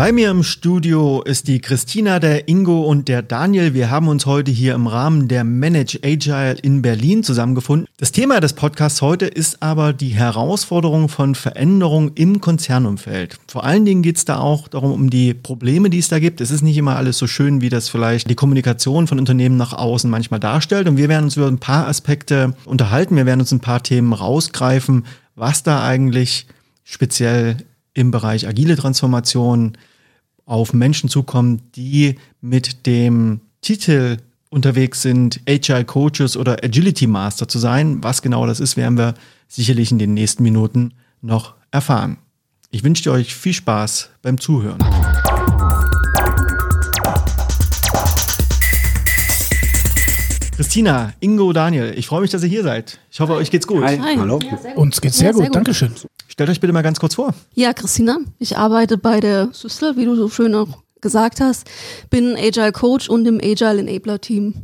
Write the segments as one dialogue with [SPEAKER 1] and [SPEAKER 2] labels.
[SPEAKER 1] Bei mir im Studio ist die Christina, der Ingo und der Daniel. Wir haben uns heute hier im Rahmen der Manage Agile in Berlin zusammengefunden. Das Thema des Podcasts heute ist aber die Herausforderung von Veränderung im Konzernumfeld. Vor allen Dingen geht es da auch darum, um die Probleme, die es da gibt. Es ist nicht immer alles so schön, wie das vielleicht die Kommunikation von Unternehmen nach außen manchmal darstellt. Und wir werden uns über ein paar Aspekte unterhalten. Wir werden uns ein paar Themen rausgreifen, was da eigentlich speziell im Bereich agile Transformation auf Menschen zukommen, die mit dem Titel unterwegs sind, Agile Coaches oder Agility Master zu sein. Was genau das ist, werden wir sicherlich in den nächsten Minuten noch erfahren. Ich wünsche euch viel Spaß beim Zuhören. Christina, Ingo, Daniel, ich freue mich, dass ihr hier seid. Ich hoffe, euch geht's gut.
[SPEAKER 2] Hi. Hi.
[SPEAKER 3] Hallo.
[SPEAKER 2] Ja, Uns geht's sehr, ja, gut. sehr gut, Dankeschön.
[SPEAKER 1] Stellt euch bitte mal ganz kurz vor.
[SPEAKER 4] Ja, Christina, ich arbeite bei der Systel, wie du so schön auch gesagt hast, bin Agile Coach und im Agile Enabler Team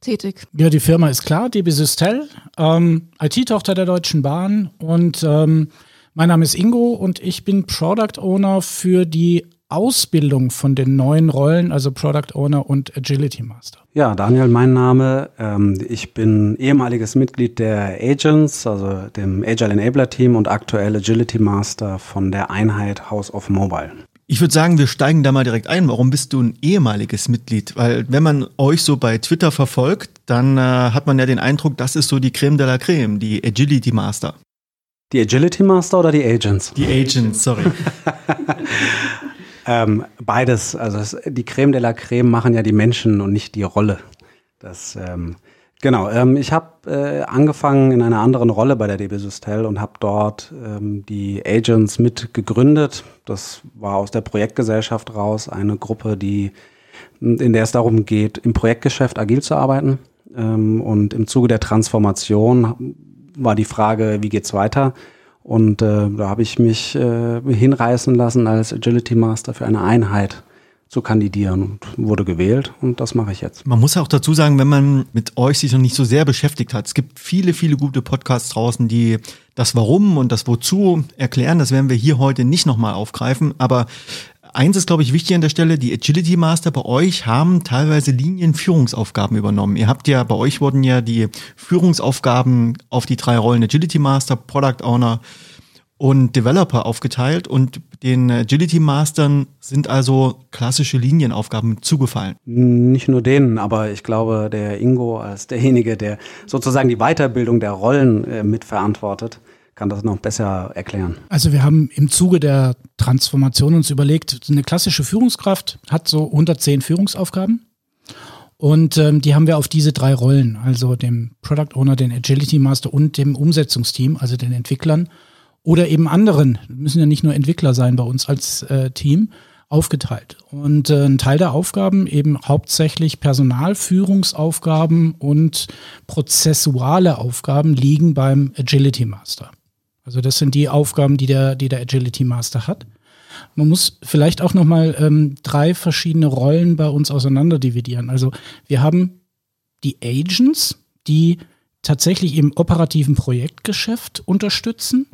[SPEAKER 4] tätig.
[SPEAKER 2] Ja, die Firma ist klar, DB Systel, ähm, IT-Tochter der Deutschen Bahn und ähm, mein Name ist Ingo und ich bin Product Owner für die Ausbildung von den neuen Rollen, also Product Owner und Agility Master.
[SPEAKER 3] Ja, Daniel, mein Name. Ähm, ich bin ehemaliges Mitglied der Agents, also dem Agile Enabler Team und aktuell Agility Master von der Einheit House of Mobile.
[SPEAKER 1] Ich würde sagen, wir steigen da mal direkt ein. Warum bist du ein ehemaliges Mitglied? Weil wenn man euch so bei Twitter verfolgt, dann äh, hat man ja den Eindruck, das ist so die Creme de la Creme, die Agility Master.
[SPEAKER 3] Die Agility Master oder die Agents?
[SPEAKER 1] Die Agents, sorry.
[SPEAKER 3] ähm, beides. Also es, die Creme de la Creme machen ja die Menschen und nicht die Rolle. Das ähm, Genau, ähm, ich habe äh, angefangen in einer anderen Rolle bei der DB Systel und habe dort ähm, die Agents mit gegründet. Das war aus der Projektgesellschaft raus eine Gruppe, die in der es darum geht, im Projektgeschäft agil zu arbeiten. Ähm, und im Zuge der Transformation war die Frage, wie geht's weiter? Und äh, da habe ich mich äh, hinreißen lassen als Agility Master für eine Einheit zu kandidieren und wurde gewählt und das mache ich jetzt.
[SPEAKER 1] Man muss auch dazu sagen, wenn man mit euch sich noch nicht so sehr beschäftigt hat, es gibt viele, viele gute Podcasts draußen, die das Warum und das Wozu erklären. Das werden wir hier heute nicht nochmal aufgreifen, aber Eins ist, glaube ich, wichtig an der Stelle, die Agility Master bei euch haben teilweise Linienführungsaufgaben übernommen. Ihr habt ja, bei euch wurden ja die Führungsaufgaben auf die drei Rollen Agility Master, Product Owner und Developer aufgeteilt und den Agility Mastern sind also klassische Linienaufgaben zugefallen.
[SPEAKER 3] Nicht nur denen, aber ich glaube, der Ingo als derjenige, der sozusagen die Weiterbildung der Rollen äh, mitverantwortet, kann das noch besser erklären.
[SPEAKER 2] Also wir haben im Zuge der Transformation uns überlegt, eine klassische Führungskraft hat so 110 Führungsaufgaben. Und ähm, die haben wir auf diese drei Rollen, also dem Product Owner, den Agility Master und dem Umsetzungsteam, also den Entwicklern, oder eben anderen, müssen ja nicht nur Entwickler sein bei uns als äh, Team, aufgeteilt. Und äh, ein Teil der Aufgaben eben hauptsächlich Personalführungsaufgaben und prozessuale Aufgaben liegen beim Agility Master. Also das sind die Aufgaben, die der, die der Agility Master hat. Man muss vielleicht auch nochmal ähm, drei verschiedene Rollen bei uns auseinanderdividieren. Also wir haben die Agents, die tatsächlich im operativen Projektgeschäft unterstützen.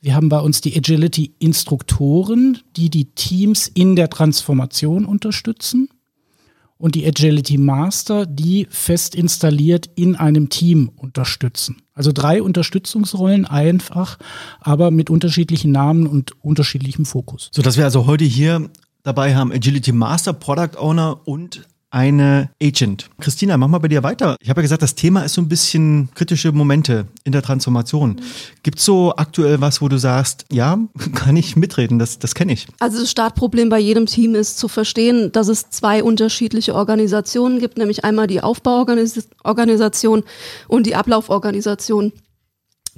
[SPEAKER 2] Wir haben bei uns die Agility-Instruktoren, die die Teams in der Transformation unterstützen. Und die Agility Master, die fest installiert in einem Team unterstützen. Also drei Unterstützungsrollen einfach, aber mit unterschiedlichen Namen und unterschiedlichem Fokus.
[SPEAKER 1] So dass wir also heute hier dabei haben Agility Master, Product Owner und eine Agent. Christina, mach mal bei dir weiter. Ich habe ja gesagt, das Thema ist so ein bisschen kritische Momente in der Transformation. Gibt es so aktuell was, wo du sagst, ja, kann ich mitreden, das, das kenne ich?
[SPEAKER 4] Also das Startproblem bei jedem Team ist zu verstehen, dass es zwei unterschiedliche Organisationen gibt, nämlich einmal die Aufbauorganisation und die Ablauforganisation.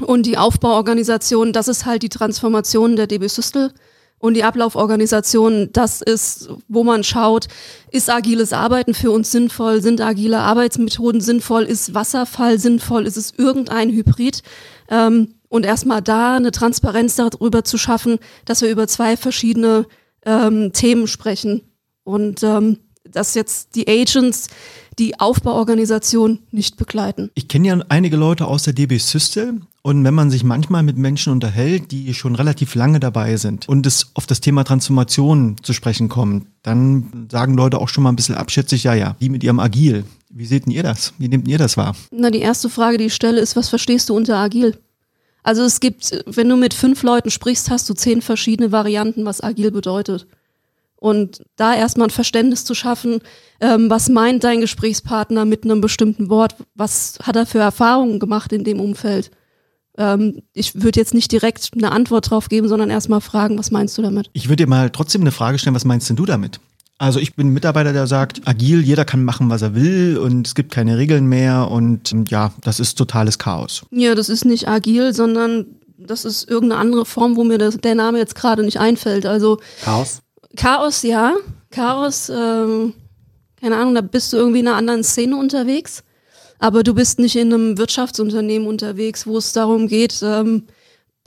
[SPEAKER 4] Und die Aufbauorganisation, das ist halt die Transformation der DB Systel und die Ablauforganisation, das ist, wo man schaut, ist agiles Arbeiten für uns sinnvoll, sind agile Arbeitsmethoden sinnvoll, ist Wasserfall sinnvoll, ist es irgendein Hybrid? Ähm, und erstmal da eine Transparenz darüber zu schaffen, dass wir über zwei verschiedene ähm, Themen sprechen. Und ähm, dass jetzt die Agents, die Aufbauorganisation nicht begleiten.
[SPEAKER 1] Ich kenne ja einige Leute aus der DB Systel und wenn man sich manchmal mit Menschen unterhält, die schon relativ lange dabei sind und es auf das Thema Transformation zu sprechen kommt, dann sagen Leute auch schon mal ein bisschen abschätzig, ja, ja, die mit ihrem Agil. Wie seht ihr das? Wie nehmt ihr das wahr?
[SPEAKER 4] Na, die erste Frage, die ich stelle, ist, was verstehst du unter Agil? Also es gibt, wenn du mit fünf Leuten sprichst, hast du zehn verschiedene Varianten, was agil bedeutet. Und da erstmal ein Verständnis zu schaffen, ähm, was meint dein Gesprächspartner mit einem bestimmten Wort, was hat er für Erfahrungen gemacht in dem Umfeld. Ähm, ich würde jetzt nicht direkt eine Antwort drauf geben, sondern erstmal fragen, was meinst du damit?
[SPEAKER 1] Ich würde dir mal trotzdem eine Frage stellen, was meinst denn du damit? Also ich bin ein Mitarbeiter, der sagt, agil, jeder kann machen, was er will und es gibt keine Regeln mehr und ja, das ist totales Chaos.
[SPEAKER 4] Ja, das ist nicht agil, sondern das ist irgendeine andere Form, wo mir das, der Name jetzt gerade nicht einfällt. Also
[SPEAKER 3] Chaos?
[SPEAKER 4] Chaos, ja. Chaos, ähm, keine Ahnung, da bist du irgendwie in einer anderen Szene unterwegs, aber du bist nicht in einem Wirtschaftsunternehmen unterwegs, wo es darum geht, ähm,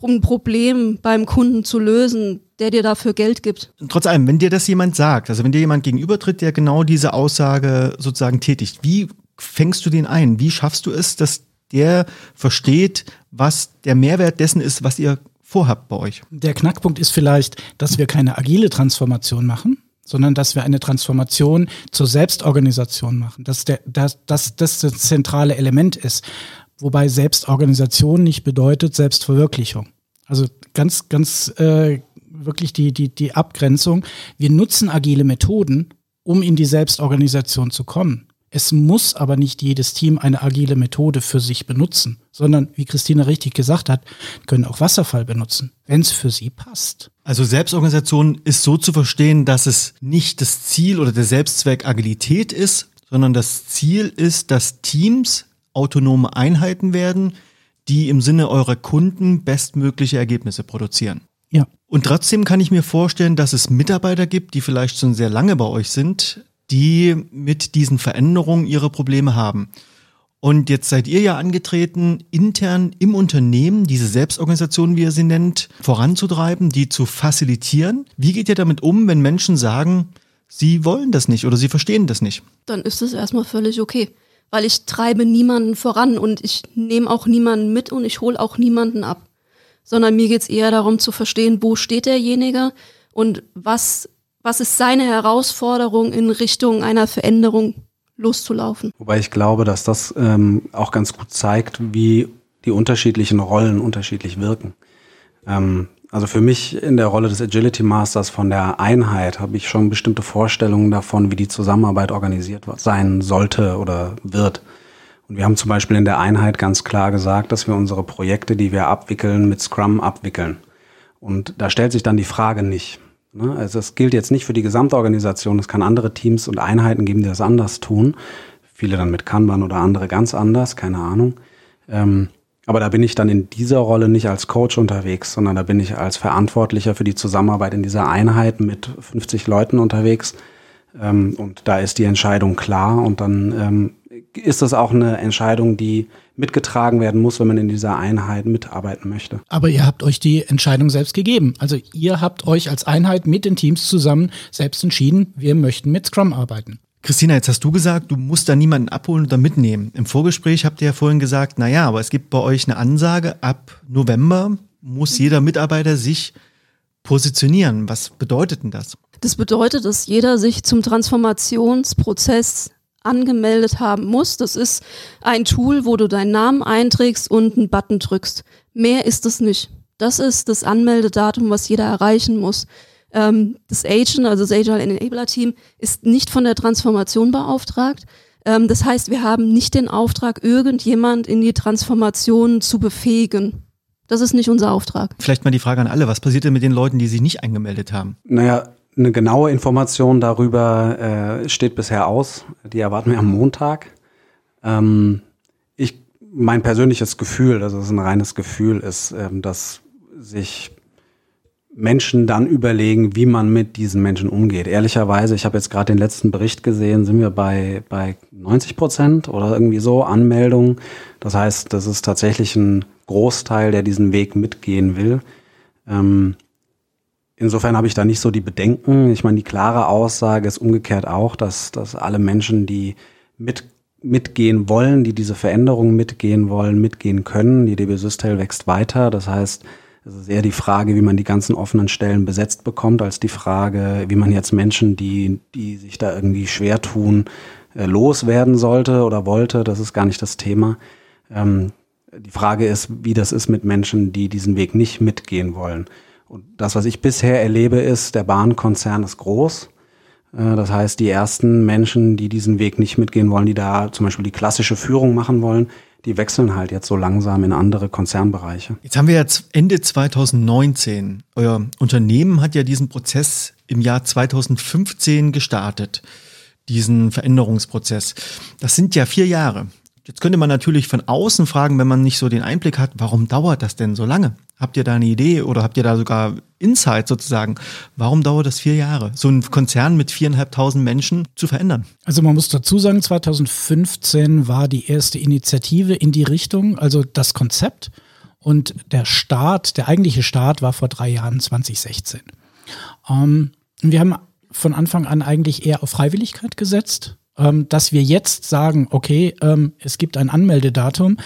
[SPEAKER 4] ein Problem beim Kunden zu lösen, der dir dafür Geld gibt.
[SPEAKER 1] Trotz allem, wenn dir das jemand sagt, also wenn dir jemand gegenübertritt, der genau diese Aussage sozusagen tätigt, wie fängst du den ein? Wie schaffst du es, dass der versteht, was der Mehrwert dessen ist, was ihr vorhabt bei euch?
[SPEAKER 2] Der Knackpunkt ist vielleicht, dass wir keine agile Transformation machen, sondern dass wir eine Transformation zur Selbstorganisation machen, dass der, dass, dass das das zentrale Element ist. Wobei Selbstorganisation nicht bedeutet Selbstverwirklichung. Also ganz, ganz äh, wirklich die, die, die Abgrenzung. Wir nutzen agile Methoden, um in die Selbstorganisation zu kommen. Es muss aber nicht jedes Team eine agile Methode für sich benutzen, sondern, wie Christina richtig gesagt hat, können auch Wasserfall benutzen, wenn es für sie passt.
[SPEAKER 1] Also Selbstorganisation ist so zu verstehen, dass es nicht das Ziel oder der Selbstzweck Agilität ist, sondern das Ziel ist, dass Teams autonome Einheiten werden, die im Sinne eurer Kunden bestmögliche Ergebnisse produzieren.
[SPEAKER 2] Ja.
[SPEAKER 1] Und trotzdem kann ich mir vorstellen, dass es Mitarbeiter gibt, die vielleicht schon sehr lange bei euch sind, die mit diesen Veränderungen ihre Probleme haben. Und jetzt seid ihr ja angetreten, intern im Unternehmen diese Selbstorganisation, wie ihr sie nennt, voranzutreiben, die zu facilitieren. Wie geht ihr damit um, wenn Menschen sagen, sie wollen das nicht oder sie verstehen das nicht?
[SPEAKER 4] Dann ist es erstmal völlig okay, weil ich treibe niemanden voran und ich nehme auch niemanden mit und ich hole auch niemanden ab sondern mir geht es eher darum zu verstehen, wo steht derjenige und was, was ist seine Herausforderung in Richtung einer Veränderung loszulaufen.
[SPEAKER 3] Wobei ich glaube, dass das ähm, auch ganz gut zeigt, wie die unterschiedlichen Rollen unterschiedlich wirken. Ähm, also für mich in der Rolle des Agility Masters von der Einheit habe ich schon bestimmte Vorstellungen davon, wie die Zusammenarbeit organisiert sein sollte oder wird. Und wir haben zum Beispiel in der Einheit ganz klar gesagt, dass wir unsere Projekte, die wir abwickeln, mit Scrum abwickeln. Und da stellt sich dann die Frage nicht. Ne? Also es gilt jetzt nicht für die Gesamtorganisation. Es kann andere Teams und Einheiten geben, die das anders tun. Viele dann mit Kanban oder andere ganz anders, keine Ahnung. Ähm, aber da bin ich dann in dieser Rolle nicht als Coach unterwegs, sondern da bin ich als Verantwortlicher für die Zusammenarbeit in dieser Einheit mit 50 Leuten unterwegs. Ähm, und da ist die Entscheidung klar und dann ähm, ist das auch eine Entscheidung, die mitgetragen werden muss, wenn man in dieser Einheit mitarbeiten möchte.
[SPEAKER 2] Aber ihr habt euch die Entscheidung selbst gegeben. Also ihr habt euch als Einheit mit den Teams zusammen selbst entschieden, wir möchten mit Scrum arbeiten.
[SPEAKER 1] Christina, jetzt hast du gesagt, du musst da niemanden abholen oder mitnehmen. Im Vorgespräch habt ihr ja vorhin gesagt, na ja, aber es gibt bei euch eine Ansage, ab November muss jeder Mitarbeiter sich positionieren. Was bedeutet denn das?
[SPEAKER 4] Das bedeutet, dass jeder sich zum Transformationsprozess angemeldet haben muss. Das ist ein Tool, wo du deinen Namen einträgst und einen Button drückst. Mehr ist es nicht. Das ist das Anmeldedatum, was jeder erreichen muss. Ähm, das Agent, also das Agile Enabler Team, ist nicht von der Transformation beauftragt. Ähm, das heißt, wir haben nicht den Auftrag, irgendjemand in die Transformation zu befähigen. Das ist nicht unser Auftrag.
[SPEAKER 1] Vielleicht mal die Frage an alle, was passiert denn mit den Leuten, die sich nicht eingemeldet haben?
[SPEAKER 3] Naja, eine genaue Information darüber äh, steht bisher aus. Die erwarten wir am Montag. Ähm, ich, mein persönliches Gefühl, das ist ein reines Gefühl, ist, ähm, dass sich Menschen dann überlegen, wie man mit diesen Menschen umgeht. Ehrlicherweise, ich habe jetzt gerade den letzten Bericht gesehen, sind wir bei, bei 90 Prozent oder irgendwie so Anmeldungen. Das heißt, das ist tatsächlich ein Großteil, der diesen Weg mitgehen will. Ähm, Insofern habe ich da nicht so die Bedenken. Ich meine, die klare Aussage ist umgekehrt auch, dass, dass alle Menschen, die mit, mitgehen wollen, die diese Veränderungen mitgehen wollen, mitgehen können. Die DB Systel wächst weiter. Das heißt, es ist eher die Frage, wie man die ganzen offenen Stellen besetzt bekommt, als die Frage, wie man jetzt Menschen, die, die sich da irgendwie schwer tun, äh, loswerden sollte oder wollte. Das ist gar nicht das Thema. Ähm, die Frage ist, wie das ist mit Menschen, die diesen Weg nicht mitgehen wollen. Und das, was ich bisher erlebe, ist, der Bahnkonzern ist groß. Äh, das heißt, die ersten Menschen, die diesen Weg nicht mitgehen wollen, die da zum Beispiel die klassische Führung machen wollen, die wechseln halt jetzt so langsam in andere Konzernbereiche.
[SPEAKER 1] Jetzt haben wir jetzt Ende 2019. Euer Unternehmen hat ja diesen Prozess im Jahr 2015 gestartet, diesen Veränderungsprozess. Das sind ja vier Jahre. Jetzt könnte man natürlich von außen fragen, wenn man nicht so den Einblick hat, warum dauert das denn so lange? Habt ihr da eine Idee oder habt ihr da sogar Insight sozusagen? Warum dauert das vier Jahre, so einen Konzern mit viereinhalbtausend Menschen zu verändern?
[SPEAKER 2] Also man muss dazu sagen, 2015 war die erste Initiative in die Richtung, also das Konzept. Und der Start, der eigentliche Start war vor drei Jahren, 2016. Ähm, wir haben von Anfang an eigentlich eher auf Freiwilligkeit gesetzt ähm, dass wir jetzt sagen, okay, ähm, es gibt ein Anmeldedatum,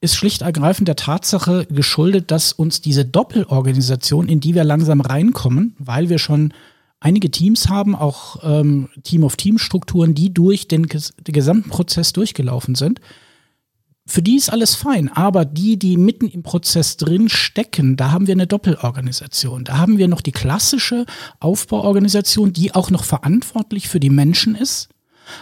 [SPEAKER 2] ist schlicht ergreifend der Tatsache geschuldet, dass uns diese Doppelorganisation, in die wir langsam reinkommen, weil wir schon einige Teams haben, auch ähm, Team-of-Team-Strukturen, die durch den, den gesamten Prozess durchgelaufen sind, für die ist alles fein, aber die, die mitten im Prozess drin stecken, da haben wir eine Doppelorganisation. Da haben wir noch die klassische Aufbauorganisation, die auch noch verantwortlich für die Menschen ist.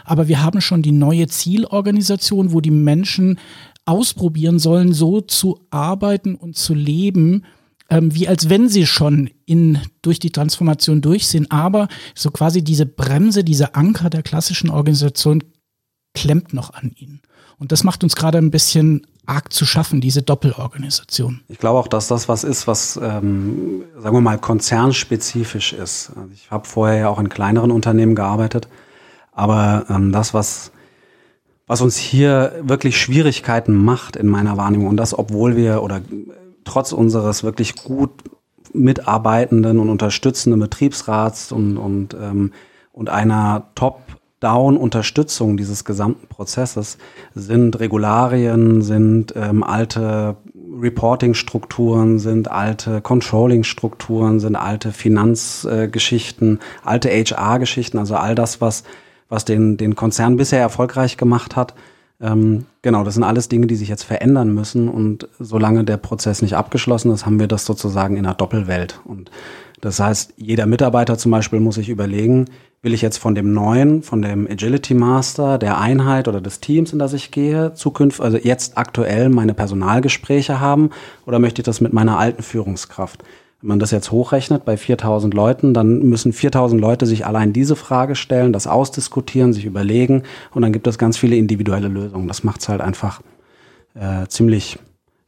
[SPEAKER 2] Aber wir haben schon die neue Zielorganisation, wo die Menschen ausprobieren sollen, so zu arbeiten und zu leben, ähm, wie als wenn sie schon in, durch die Transformation durch sind. Aber so quasi diese Bremse, dieser Anker der klassischen Organisation klemmt noch an ihnen. Und das macht uns gerade ein bisschen arg zu schaffen, diese Doppelorganisation.
[SPEAKER 3] Ich glaube auch, dass das was ist, was, ähm, sagen wir mal, konzernspezifisch ist. Also ich habe vorher ja auch in kleineren Unternehmen gearbeitet aber ähm, das, was, was uns hier wirklich Schwierigkeiten macht in meiner Wahrnehmung, und das, obwohl wir oder trotz unseres wirklich gut mitarbeitenden und unterstützenden Betriebsrats und, und, ähm, und einer Top-Down-Unterstützung dieses gesamten Prozesses sind Regularien, sind ähm, alte Reporting-Strukturen, sind alte Controlling-Strukturen, sind alte Finanzgeschichten, äh, alte HR-Geschichten, also all das, was was den, den Konzern bisher erfolgreich gemacht hat. Ähm, genau, das sind alles Dinge, die sich jetzt verändern müssen. Und solange der Prozess nicht abgeschlossen ist, haben wir das sozusagen in einer Doppelwelt. Und das heißt, jeder Mitarbeiter zum Beispiel muss sich überlegen, will ich jetzt von dem neuen, von dem Agility Master, der Einheit oder des Teams, in das ich gehe, zukünftig, also jetzt aktuell meine Personalgespräche haben oder möchte ich das mit meiner alten Führungskraft? Wenn man das jetzt hochrechnet bei 4000 Leuten, dann müssen 4000 Leute sich allein diese Frage stellen, das ausdiskutieren, sich überlegen und dann gibt es ganz viele individuelle Lösungen. Das macht es halt einfach äh, ziemlich,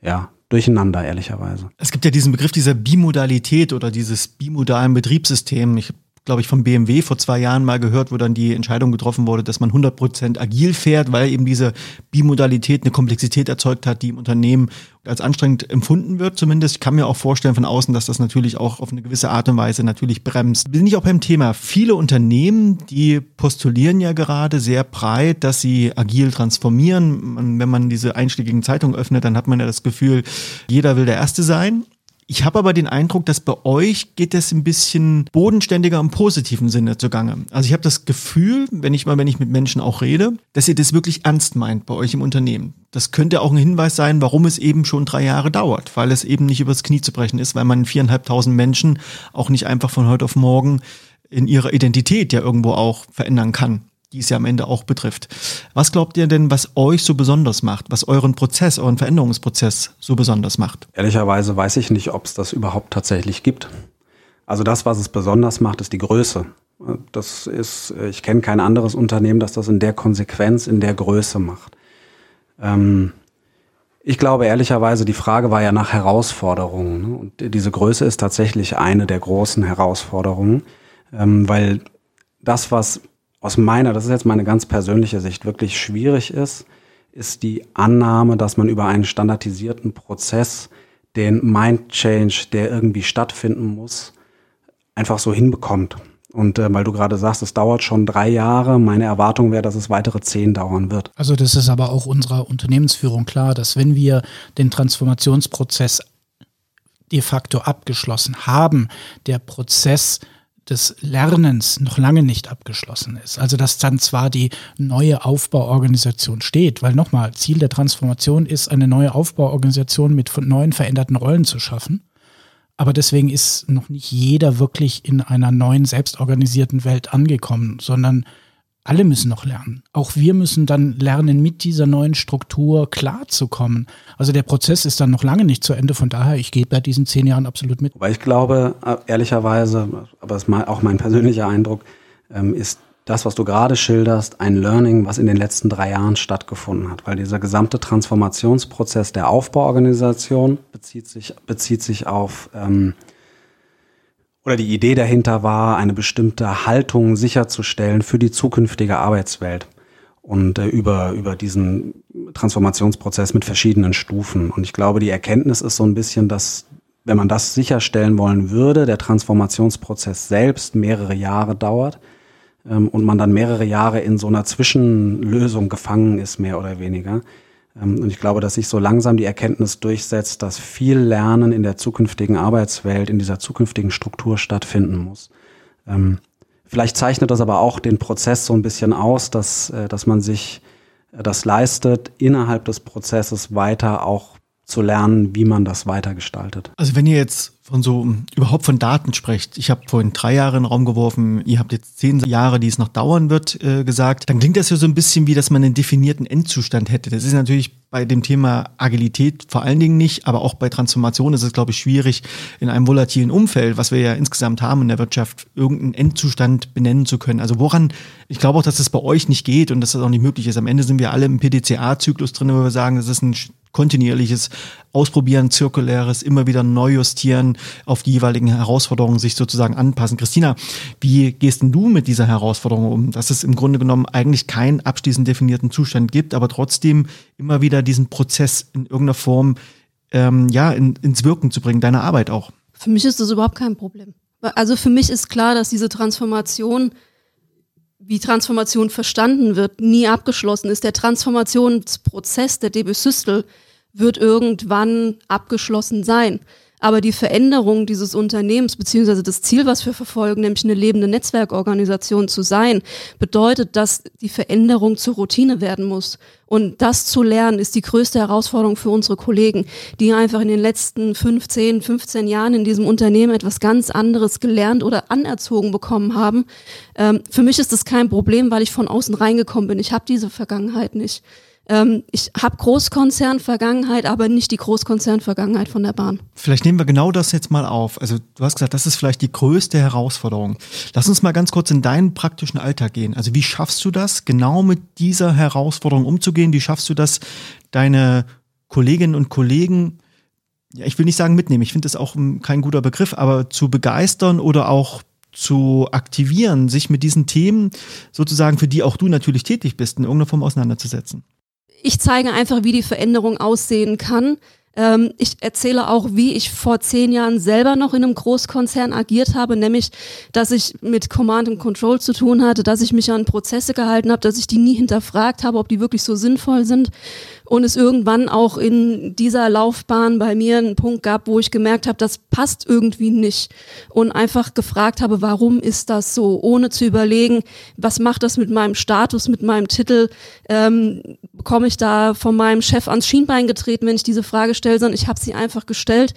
[SPEAKER 3] ja, durcheinander, ehrlicherweise.
[SPEAKER 1] Es gibt ja diesen Begriff dieser Bimodalität oder dieses bimodalen Betriebssystem. Ich glaube ich, vom BMW vor zwei Jahren mal gehört, wo dann die Entscheidung getroffen wurde, dass man 100% agil fährt, weil eben diese Bimodalität eine Komplexität erzeugt hat, die im Unternehmen als anstrengend empfunden wird zumindest. Ich kann mir auch vorstellen von außen, dass das natürlich auch auf eine gewisse Art und Weise natürlich bremst. Bin ich auch beim Thema. Viele Unternehmen, die postulieren ja gerade sehr breit, dass sie agil transformieren. Wenn man diese einschlägigen Zeitungen öffnet, dann hat man ja das Gefühl, jeder will der Erste sein. Ich habe aber den Eindruck, dass bei euch geht es ein bisschen bodenständiger im positiven Sinne zugange. Also ich habe das Gefühl, wenn ich mal, wenn ich mit Menschen auch rede, dass ihr das wirklich ernst meint bei euch im Unternehmen. Das könnte auch ein Hinweis sein, warum es eben schon drei Jahre dauert, weil es eben nicht übers Knie zu brechen ist, weil man viereinhalbtausend Menschen auch nicht einfach von heute auf morgen in ihrer Identität ja irgendwo auch verändern kann die es ja am Ende auch betrifft. Was glaubt ihr denn, was euch so besonders macht, was euren Prozess, euren Veränderungsprozess so besonders macht?
[SPEAKER 3] Ehrlicherweise weiß ich nicht, ob es das überhaupt tatsächlich gibt. Also das, was es besonders macht, ist die Größe. Das ist, ich kenne kein anderes Unternehmen, das das in der Konsequenz, in der Größe macht. Ähm, ich glaube ehrlicherweise, die Frage war ja nach Herausforderungen. Ne? Und diese Größe ist tatsächlich eine der großen Herausforderungen, ähm, weil das, was aus meiner, das ist jetzt meine ganz persönliche Sicht, wirklich schwierig ist, ist die Annahme, dass man über einen standardisierten Prozess den Mind Change, der irgendwie stattfinden muss, einfach so hinbekommt. Und äh, weil du gerade sagst, es dauert schon drei Jahre, meine Erwartung wäre, dass es weitere zehn dauern wird.
[SPEAKER 2] Also das ist aber auch unserer Unternehmensführung klar, dass wenn wir den Transformationsprozess de facto abgeschlossen haben, der Prozess des Lernens noch lange nicht abgeschlossen ist. Also dass dann zwar die neue Aufbauorganisation steht, weil nochmal, Ziel der Transformation ist, eine neue Aufbauorganisation mit neuen veränderten Rollen zu schaffen. Aber deswegen ist noch nicht jeder wirklich in einer neuen, selbstorganisierten Welt angekommen, sondern alle müssen noch lernen. Auch wir müssen dann lernen, mit dieser neuen Struktur klarzukommen. Also der Prozess ist dann noch lange nicht zu Ende. Von daher, ich gehe bei diesen zehn Jahren absolut mit.
[SPEAKER 3] Weil ich glaube, äh, ehrlicherweise, aber das ist auch mein persönlicher Eindruck, ähm, ist das, was du gerade schilderst, ein Learning, was in den letzten drei Jahren stattgefunden hat, weil dieser gesamte Transformationsprozess der Aufbauorganisation bezieht sich, bezieht sich auf, ähm, oder die Idee dahinter war, eine bestimmte Haltung sicherzustellen für die zukünftige Arbeitswelt und äh, über, über diesen Transformationsprozess mit verschiedenen Stufen. Und ich glaube, die Erkenntnis ist so ein bisschen, dass wenn man das sicherstellen wollen würde, der Transformationsprozess selbst mehrere Jahre dauert, ähm, und man dann mehrere Jahre in so einer Zwischenlösung gefangen ist, mehr oder weniger. Ähm, und ich glaube, dass sich so langsam die Erkenntnis durchsetzt, dass viel Lernen in der zukünftigen Arbeitswelt, in dieser zukünftigen Struktur stattfinden muss. Ähm, vielleicht zeichnet das aber auch den Prozess so ein bisschen aus, dass, äh, dass man sich äh, das leistet, innerhalb des Prozesses weiter auch zu lernen, wie man das weitergestaltet.
[SPEAKER 1] Also wenn ihr jetzt von so überhaupt von Daten sprecht, ich habe vorhin drei Jahre in den Raum geworfen, ihr habt jetzt zehn Jahre, die es noch dauern wird, äh, gesagt, dann klingt das ja so ein bisschen wie, dass man einen definierten Endzustand hätte. Das ist natürlich bei dem Thema Agilität vor allen Dingen nicht, aber auch bei Transformation ist es, glaube ich, schwierig, in einem volatilen Umfeld, was wir ja insgesamt haben in der Wirtschaft, irgendeinen Endzustand benennen zu können. Also woran, ich glaube auch, dass es das bei euch nicht geht und dass das auch nicht möglich ist. Am Ende sind wir alle im PDCA-Zyklus drin, wo wir sagen, das ist ein kontinuierliches Ausprobieren, zirkuläres, immer wieder neu justieren, auf die jeweiligen Herausforderungen sich sozusagen anpassen. Christina, wie gehst denn du mit dieser Herausforderung um, dass es im Grunde genommen eigentlich keinen abschließend definierten Zustand gibt, aber trotzdem immer wieder diesen Prozess in irgendeiner Form ähm, ja, in, ins Wirken zu bringen, deine Arbeit auch?
[SPEAKER 4] Für mich ist das überhaupt kein Problem. Also für mich ist klar, dass diese Transformation wie Transformation verstanden wird, nie abgeschlossen ist. Der Transformationsprozess der DB Systel wird irgendwann abgeschlossen sein. Aber die Veränderung dieses Unternehmens beziehungsweise das Ziel, was wir verfolgen, nämlich eine lebende Netzwerkorganisation zu sein, bedeutet, dass die Veränderung zur Routine werden muss. Und das zu lernen, ist die größte Herausforderung für unsere Kollegen, die einfach in den letzten 15, 15 Jahren in diesem Unternehmen etwas ganz anderes gelernt oder anerzogen bekommen haben. Ähm, für mich ist das kein Problem, weil ich von außen reingekommen bin. Ich habe diese Vergangenheit nicht. Ähm, ich habe Großkonzern-Vergangenheit, aber nicht die Großkonzern-Vergangenheit von der Bahn.
[SPEAKER 1] Vielleicht nehmen wir genau das jetzt mal auf. Also du hast gesagt, das ist vielleicht die größte Herausforderung. Lass uns mal ganz kurz in deinen praktischen Alltag gehen. Also wie schaffst du das, genau mit dieser Herausforderung umzugehen? Wie schaffst du das, deine Kolleginnen und Kollegen ja, ich will nicht sagen mitnehmen, ich finde das auch kein guter Begriff, aber zu begeistern oder auch zu aktivieren, sich mit diesen Themen sozusagen, für die auch du natürlich tätig bist, in irgendeiner Form auseinanderzusetzen
[SPEAKER 4] ich zeige einfach, wie die Veränderung aussehen kann. Ähm, ich erzähle auch, wie ich vor zehn Jahren selber noch in einem Großkonzern agiert habe, nämlich, dass ich mit Command and Control zu tun hatte, dass ich mich an Prozesse gehalten habe, dass ich die nie hinterfragt habe, ob die wirklich so sinnvoll sind. Und es irgendwann auch in dieser Laufbahn bei mir einen Punkt gab, wo ich gemerkt habe, das passt irgendwie nicht. Und einfach gefragt habe, warum ist das so, ohne zu überlegen, was macht das mit meinem Status, mit meinem Titel, ähm, bekomme ich da von meinem Chef ans Schienbein getreten, wenn ich diese Frage stelle, sondern ich habe sie einfach gestellt.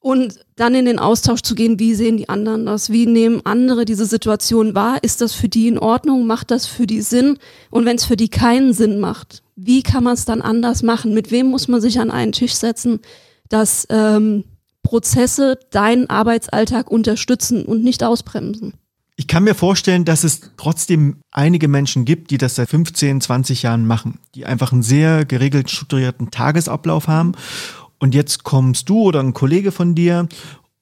[SPEAKER 4] Und dann in den Austausch zu gehen, wie sehen die anderen das, wie nehmen andere diese Situation wahr, ist das für die in Ordnung, macht das für die Sinn? Und wenn es für die keinen Sinn macht, wie kann man es dann anders machen? Mit wem muss man sich an einen Tisch setzen, dass ähm, Prozesse deinen Arbeitsalltag unterstützen und nicht ausbremsen?
[SPEAKER 1] Ich kann mir vorstellen, dass es trotzdem einige Menschen gibt, die das seit 15, 20 Jahren machen, die einfach einen sehr geregelt strukturierten Tagesablauf haben. Und jetzt kommst du oder ein Kollege von dir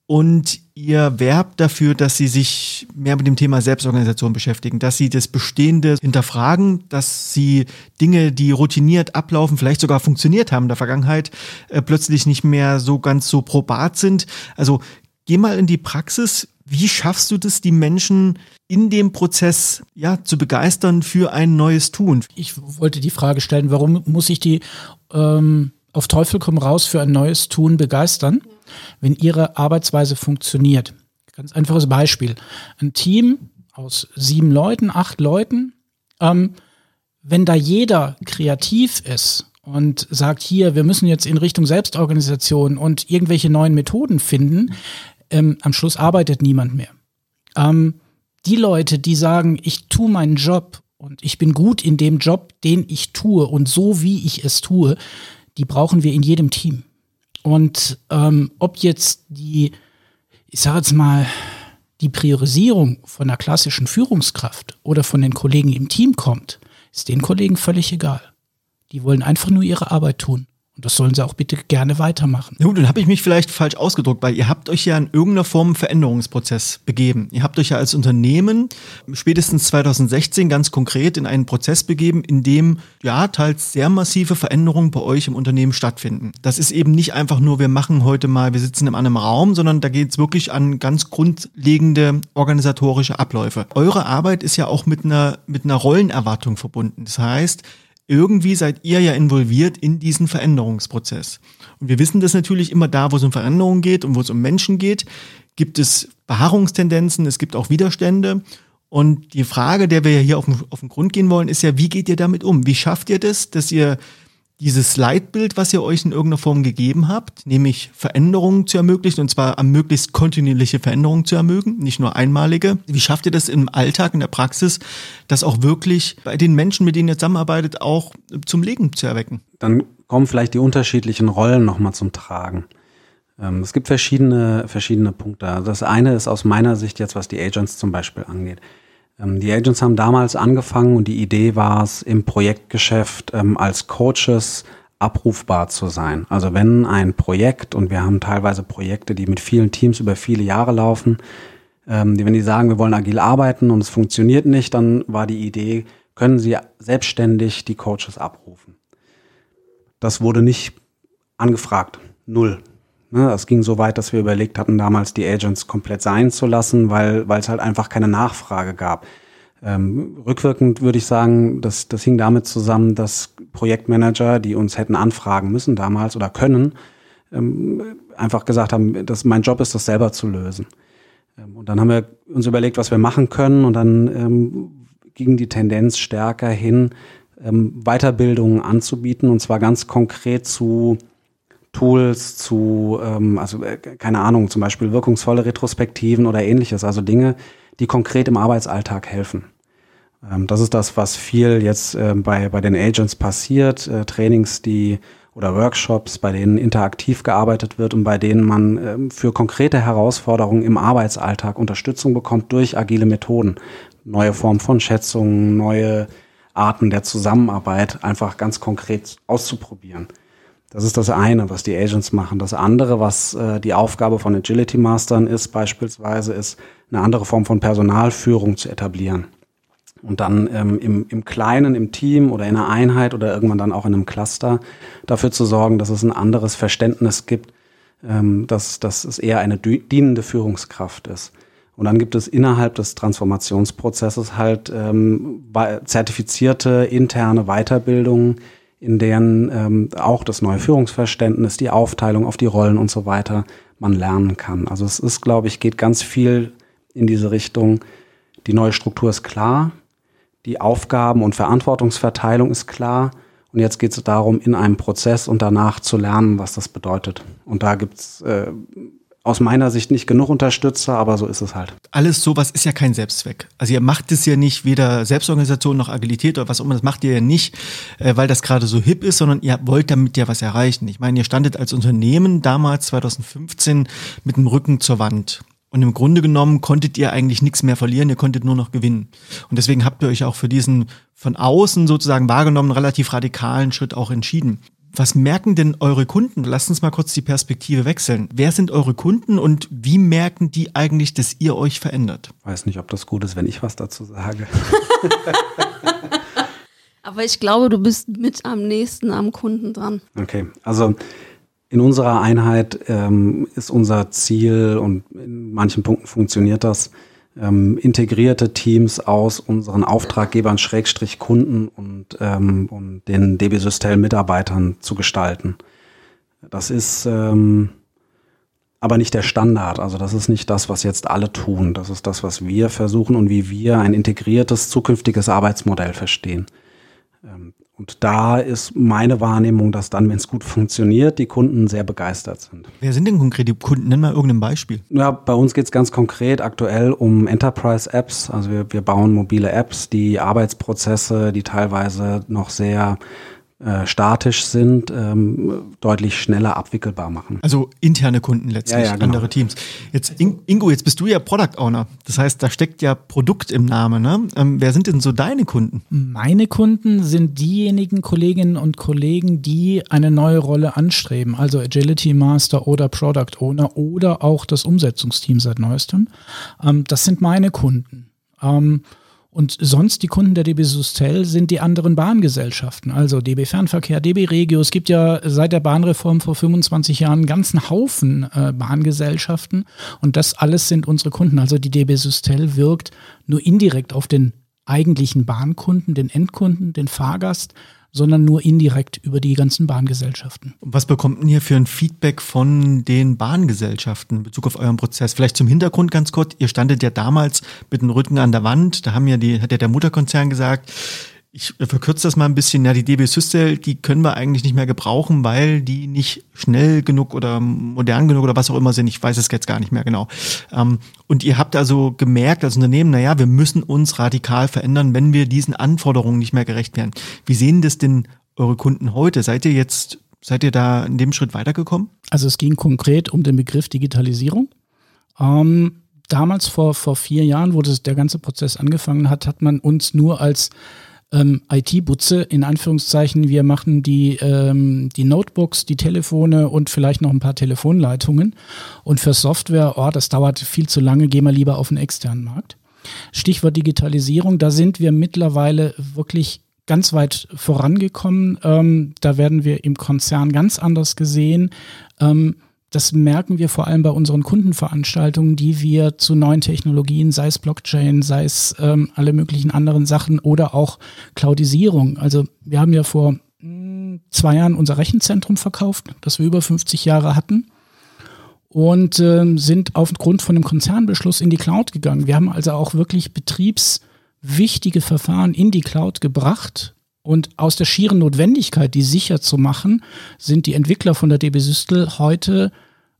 [SPEAKER 1] und ihr werbt dafür, dass sie sich mehr mit dem Thema Selbstorganisation beschäftigen, dass sie das Bestehende hinterfragen, dass sie Dinge, die routiniert ablaufen, vielleicht sogar funktioniert haben in der Vergangenheit, äh, plötzlich nicht mehr so ganz so probat sind. Also geh mal in die Praxis. Wie schaffst du das, die Menschen in dem Prozess ja zu begeistern für ein neues Tun?
[SPEAKER 2] Ich wollte die Frage stellen, warum muss ich die ähm, auf Teufel komm raus für ein neues Tun begeistern, wenn ihre Arbeitsweise funktioniert? Ganz einfaches Beispiel. Ein Team aus sieben Leuten, acht Leuten, ähm, wenn da jeder kreativ ist und sagt, hier, wir müssen jetzt in Richtung Selbstorganisation und irgendwelche neuen Methoden finden, ähm, am Schluss arbeitet niemand mehr. Ähm, die Leute, die sagen, ich tue meinen Job und ich bin gut in dem Job, den ich tue und so wie ich es tue, die brauchen wir in jedem Team. Und ähm, ob jetzt die, ich sage jetzt mal, die Priorisierung von der klassischen Führungskraft oder von den Kollegen im Team kommt, ist den Kollegen völlig egal. Die wollen einfach nur ihre Arbeit tun. Und das sollen sie auch bitte gerne weitermachen.
[SPEAKER 1] Gut, dann habe ich mich vielleicht falsch ausgedrückt, weil ihr habt euch ja in irgendeiner Form Veränderungsprozess begeben. Ihr habt euch ja als Unternehmen spätestens 2016 ganz konkret in einen Prozess begeben, in dem ja teils sehr massive Veränderungen bei euch im Unternehmen stattfinden. Das ist eben nicht einfach nur, wir machen heute mal, wir sitzen in einem Raum, sondern da geht es wirklich an ganz grundlegende organisatorische Abläufe. Eure Arbeit ist ja auch mit einer, mit einer Rollenerwartung verbunden. Das heißt, irgendwie seid ihr ja involviert in diesen Veränderungsprozess. Und wir wissen das natürlich immer da, wo es um Veränderungen geht und wo es um Menschen geht, gibt es Beharrungstendenzen, es gibt auch Widerstände. Und die Frage, der wir ja hier auf den, auf den Grund gehen wollen, ist ja, wie geht ihr damit um? Wie schafft ihr das, dass ihr dieses Leitbild, was ihr euch in irgendeiner Form gegeben habt, nämlich Veränderungen zu ermöglichen und zwar möglichst kontinuierliche Veränderungen zu ermöglichen, nicht nur einmalige. Wie schafft ihr das im Alltag, in der Praxis, das auch wirklich bei den Menschen, mit denen ihr zusammenarbeitet, auch zum Leben zu erwecken?
[SPEAKER 3] Dann kommen vielleicht die unterschiedlichen Rollen nochmal zum Tragen. Ähm, es gibt verschiedene, verschiedene Punkte. Das eine ist aus meiner Sicht jetzt, was die Agents zum Beispiel angeht. Ähm, die Agents haben damals angefangen und die Idee war es, im Projektgeschäft ähm, als Coaches abrufbar zu sein. Also wenn ein Projekt, und wir haben teilweise Projekte, die mit vielen Teams über viele Jahre laufen, ähm, die, wenn die sagen, wir wollen agil arbeiten und es funktioniert nicht, dann war die Idee, können sie selbstständig die Coaches abrufen. Das wurde nicht angefragt. Null. Ne, es ging so weit, dass wir überlegt hatten, damals die Agents komplett sein zu lassen, weil, weil es halt einfach keine Nachfrage gab. Ähm, rückwirkend würde ich sagen, das, das hing damit zusammen, dass Projektmanager, die uns hätten anfragen müssen damals oder können, ähm, einfach gesagt haben, dass mein Job ist, das selber zu lösen. Ähm, und dann haben wir uns überlegt, was wir machen können und dann ähm, ging die Tendenz stärker hin, ähm, Weiterbildungen anzubieten und zwar ganz konkret zu Tools zu, ähm, also äh, keine Ahnung, zum Beispiel wirkungsvolle Retrospektiven oder ähnliches, also Dinge, die konkret im Arbeitsalltag helfen. Ähm, das ist das, was viel jetzt äh, bei, bei den Agents passiert, äh, Trainings, die oder Workshops, bei denen interaktiv gearbeitet wird und bei denen man ähm, für konkrete Herausforderungen im Arbeitsalltag Unterstützung bekommt durch agile Methoden. Neue Formen von Schätzungen, neue Arten der Zusammenarbeit einfach ganz konkret auszuprobieren. Das ist das eine, was die Agents machen. Das andere, was äh, die Aufgabe von Agility Mastern ist, beispielsweise, ist eine andere Form von Personalführung zu etablieren. Und dann ähm, im, im Kleinen, im Team oder in einer Einheit oder irgendwann dann auch in einem Cluster dafür zu sorgen, dass es ein anderes Verständnis gibt, ähm, dass, dass es eher eine dienende Führungskraft ist. Und dann gibt es innerhalb des Transformationsprozesses halt ähm, zertifizierte interne Weiterbildungen, in denen ähm, auch das neue Führungsverständnis, die Aufteilung auf die Rollen und so weiter man lernen kann. Also es ist, glaube ich, geht ganz viel in diese Richtung. Die neue Struktur ist klar, die Aufgaben- und Verantwortungsverteilung ist klar. Und jetzt geht es darum, in einem Prozess und danach zu lernen, was das bedeutet. Und da gibt's äh, aus meiner Sicht nicht genug Unterstützer, aber so ist es halt.
[SPEAKER 1] Alles sowas ist ja kein Selbstzweck. Also ihr macht es ja nicht, weder Selbstorganisation noch Agilität oder was auch immer, das macht ihr ja nicht, äh, weil das gerade so hip ist, sondern ihr wollt damit ja was erreichen. Ich meine, ihr standet als Unternehmen damals 2015 mit dem Rücken zur Wand. Und im Grunde genommen konntet ihr eigentlich nichts mehr verlieren, ihr konntet nur noch gewinnen. Und deswegen habt ihr euch auch für diesen von außen sozusagen wahrgenommen relativ radikalen Schritt auch entschieden. Was merken denn eure Kunden? Lasst uns mal kurz die Perspektive wechseln. Wer sind eure Kunden und wie merken die eigentlich, dass ihr euch verändert?
[SPEAKER 3] Weiß nicht, ob das gut ist, wenn ich was dazu sage.
[SPEAKER 4] Aber ich glaube, du bist mit am nächsten am Kunden dran.
[SPEAKER 3] Okay, also in unserer Einheit ähm, ist unser Ziel und in manchen Punkten funktioniert das, ähm, integrierte Teams aus unseren Auftraggebern, Schrägstrich Kunden und, ähm, und den DB Systel Mitarbeitern zu gestalten. Das ist ähm, aber nicht der Standard. Also das ist nicht das, was jetzt alle tun. Das ist das, was wir versuchen und wie wir ein integriertes zukünftiges Arbeitsmodell verstehen. Und da ist meine Wahrnehmung, dass dann, wenn es gut funktioniert, die Kunden sehr begeistert sind.
[SPEAKER 1] Wer sind denn konkret die Kunden? Nenn mal irgendein Beispiel.
[SPEAKER 3] Ja, bei uns geht es ganz konkret aktuell um Enterprise-Apps. Also wir, wir bauen mobile Apps, die Arbeitsprozesse, die teilweise noch sehr äh, statisch sind, ähm, deutlich schneller abwickelbar machen.
[SPEAKER 1] Also interne Kunden letztlich,
[SPEAKER 3] Ja, ja, genau.
[SPEAKER 1] andere Teams. Jetzt In Ingo, jetzt bist du ja Product Owner. Das heißt, da steckt ja Produkt im Namen. Ne? Ähm, wer sind denn so deine Kunden?
[SPEAKER 2] Meine Kunden sind diejenigen Kolleginnen und Kollegen, die eine neue Rolle anstreben, also Agility Master oder Product Owner oder auch das Umsetzungsteam seit neuestem. Ähm, das sind meine Kunden. Ähm, und sonst die Kunden der DB Sustel sind die anderen Bahngesellschaften, also DB Fernverkehr, DB Regio. Es gibt ja seit der Bahnreform vor 25 Jahren einen ganzen Haufen äh, Bahngesellschaften und das alles sind unsere Kunden. Also die DB Sustel wirkt nur indirekt auf den eigentlichen Bahnkunden, den Endkunden, den Fahrgast, sondern nur indirekt über die ganzen Bahngesellschaften.
[SPEAKER 1] Was bekommt ihr für ein Feedback von den Bahngesellschaften in Bezug auf euren Prozess? Vielleicht zum Hintergrund ganz kurz. Ihr standet ja damals mit dem Rücken an der Wand. Da haben ja die, hat ja der Mutterkonzern gesagt, ich verkürze das mal ein bisschen, ja, die DB Systel, die können wir eigentlich nicht mehr gebrauchen, weil die nicht schnell genug oder modern genug oder was auch immer sind. Ich weiß es jetzt gar nicht mehr genau. Ähm, und ihr habt also gemerkt als Unternehmen, naja, wir müssen uns radikal verändern, wenn wir diesen Anforderungen nicht mehr gerecht werden. Wie sehen das denn eure Kunden heute? Seid ihr jetzt, seid ihr da in dem Schritt weitergekommen?
[SPEAKER 2] Also es ging konkret um den Begriff Digitalisierung. Ähm, damals vor, vor vier Jahren, wo das, der ganze Prozess angefangen hat, hat man uns nur als ähm, IT-Butze in Anführungszeichen. Wir machen die, ähm, die Notebooks, die Telefone und vielleicht noch ein paar Telefonleitungen. Und für Software, oh, das dauert viel zu lange, gehen wir lieber auf den externen Markt. Stichwort Digitalisierung, da sind wir mittlerweile wirklich ganz weit vorangekommen. Ähm, da werden wir im Konzern ganz anders gesehen. Ähm, das merken wir vor allem bei unseren Kundenveranstaltungen, die wir zu neuen Technologien, sei es Blockchain, sei es ähm, alle möglichen anderen Sachen oder auch Cloudisierung. Also wir haben ja vor mh, zwei Jahren unser Rechenzentrum verkauft, das wir über 50 Jahre hatten und ähm, sind aufgrund von einem Konzernbeschluss in die Cloud gegangen. Wir haben also auch wirklich betriebswichtige Verfahren in die Cloud gebracht. Und aus der schieren Notwendigkeit, die sicher zu machen, sind die Entwickler von der DB Systel heute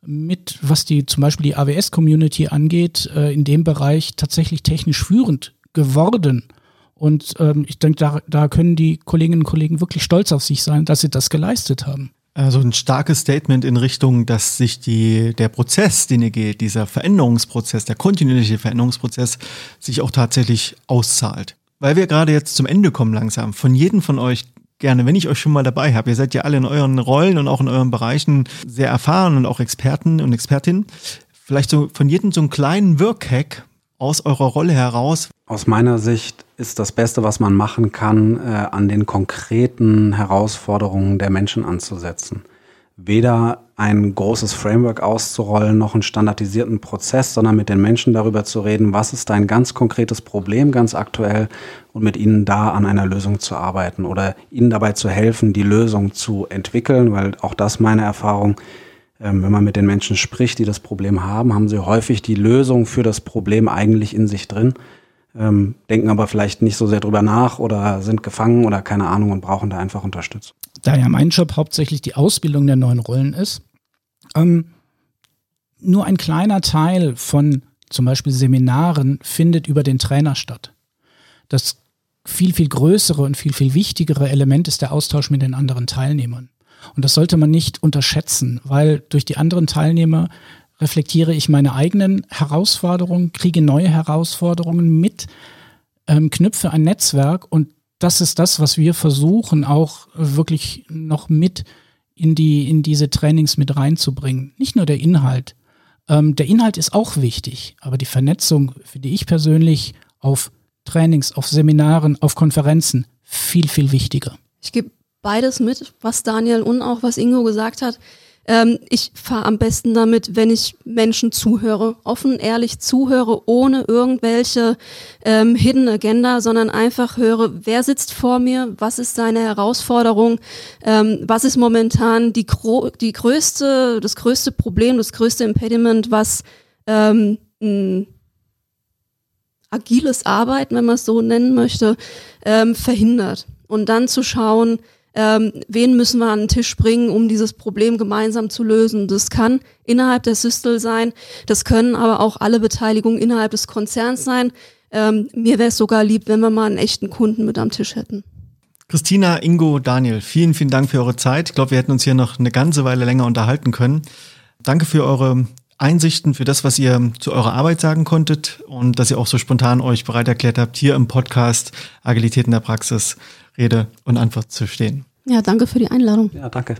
[SPEAKER 2] mit, was die zum Beispiel die AWS-Community angeht, äh, in dem Bereich tatsächlich technisch führend geworden. Und ähm, ich denke, da, da können die Kolleginnen und Kollegen wirklich stolz auf sich sein, dass sie das geleistet haben.
[SPEAKER 1] Also ein starkes Statement in Richtung, dass sich die, der Prozess, den ihr geht, dieser Veränderungsprozess, der kontinuierliche Veränderungsprozess, sich auch tatsächlich auszahlt. Weil wir gerade jetzt zum Ende kommen langsam, von jedem von euch gerne, wenn ich euch schon mal dabei habe, ihr seid ja alle in euren Rollen und auch in euren Bereichen sehr erfahren und auch Experten und Expertinnen, vielleicht so von jedem so einen kleinen Wirkhack aus eurer Rolle heraus.
[SPEAKER 3] Aus meiner Sicht ist das Beste, was man machen kann, äh, an den konkreten Herausforderungen der Menschen anzusetzen. Weder ein großes Framework auszurollen, noch einen standardisierten Prozess, sondern mit den Menschen darüber zu reden, was ist dein ganz konkretes Problem ganz aktuell und mit ihnen da an einer Lösung zu arbeiten oder ihnen dabei zu helfen, die Lösung zu entwickeln, weil auch das meine Erfahrung, ähm, wenn man mit den Menschen spricht, die das Problem haben, haben sie häufig die Lösung für das Problem eigentlich in sich drin, ähm, denken aber vielleicht nicht so sehr drüber nach oder sind gefangen oder keine Ahnung und brauchen da einfach Unterstützung.
[SPEAKER 2] Da ja mein Job hauptsächlich die Ausbildung der neuen Rollen ist, ähm, nur ein kleiner Teil von zum Beispiel Seminaren findet über den Trainer statt. Das viel, viel größere und viel, viel wichtigere Element ist der Austausch mit den anderen Teilnehmern. Und das sollte man nicht unterschätzen, weil durch die anderen Teilnehmer reflektiere ich meine eigenen Herausforderungen, kriege neue Herausforderungen mit, ähm, knüpfe ein Netzwerk und das ist das, was wir versuchen auch wirklich noch mit in die in diese Trainings mit reinzubringen. Nicht nur der Inhalt. Ähm, der Inhalt ist auch wichtig, aber die Vernetzung finde ich persönlich auf Trainings, auf Seminaren, auf Konferenzen viel viel wichtiger.
[SPEAKER 4] Ich gebe beides mit, was Daniel und auch was Ingo gesagt hat. Ähm, ich fahre am besten damit, wenn ich Menschen zuhöre, offen, ehrlich zuhöre, ohne irgendwelche ähm, Hidden Agenda, sondern einfach höre, wer sitzt vor mir, was ist seine Herausforderung, ähm, was ist momentan die, die größte, das größte Problem, das größte Impediment, was ähm, agiles Arbeiten, wenn man es so nennen möchte, ähm, verhindert. Und dann zu schauen, ähm, wen müssen wir an den Tisch bringen, um dieses Problem gemeinsam zu lösen. Das kann innerhalb der Systel sein, das können aber auch alle Beteiligungen innerhalb des Konzerns sein. Ähm, mir wäre es sogar lieb, wenn wir mal einen echten Kunden mit am Tisch hätten.
[SPEAKER 1] Christina, Ingo, Daniel, vielen, vielen Dank für eure Zeit. Ich glaube, wir hätten uns hier noch eine ganze Weile länger unterhalten können. Danke für eure Einsichten, für das, was ihr zu eurer Arbeit sagen konntet und dass ihr auch so spontan euch bereit erklärt habt, hier im Podcast Agilität in der Praxis Rede und Antwort zu stehen.
[SPEAKER 4] Ja, danke für die Einladung.
[SPEAKER 3] Ja, danke.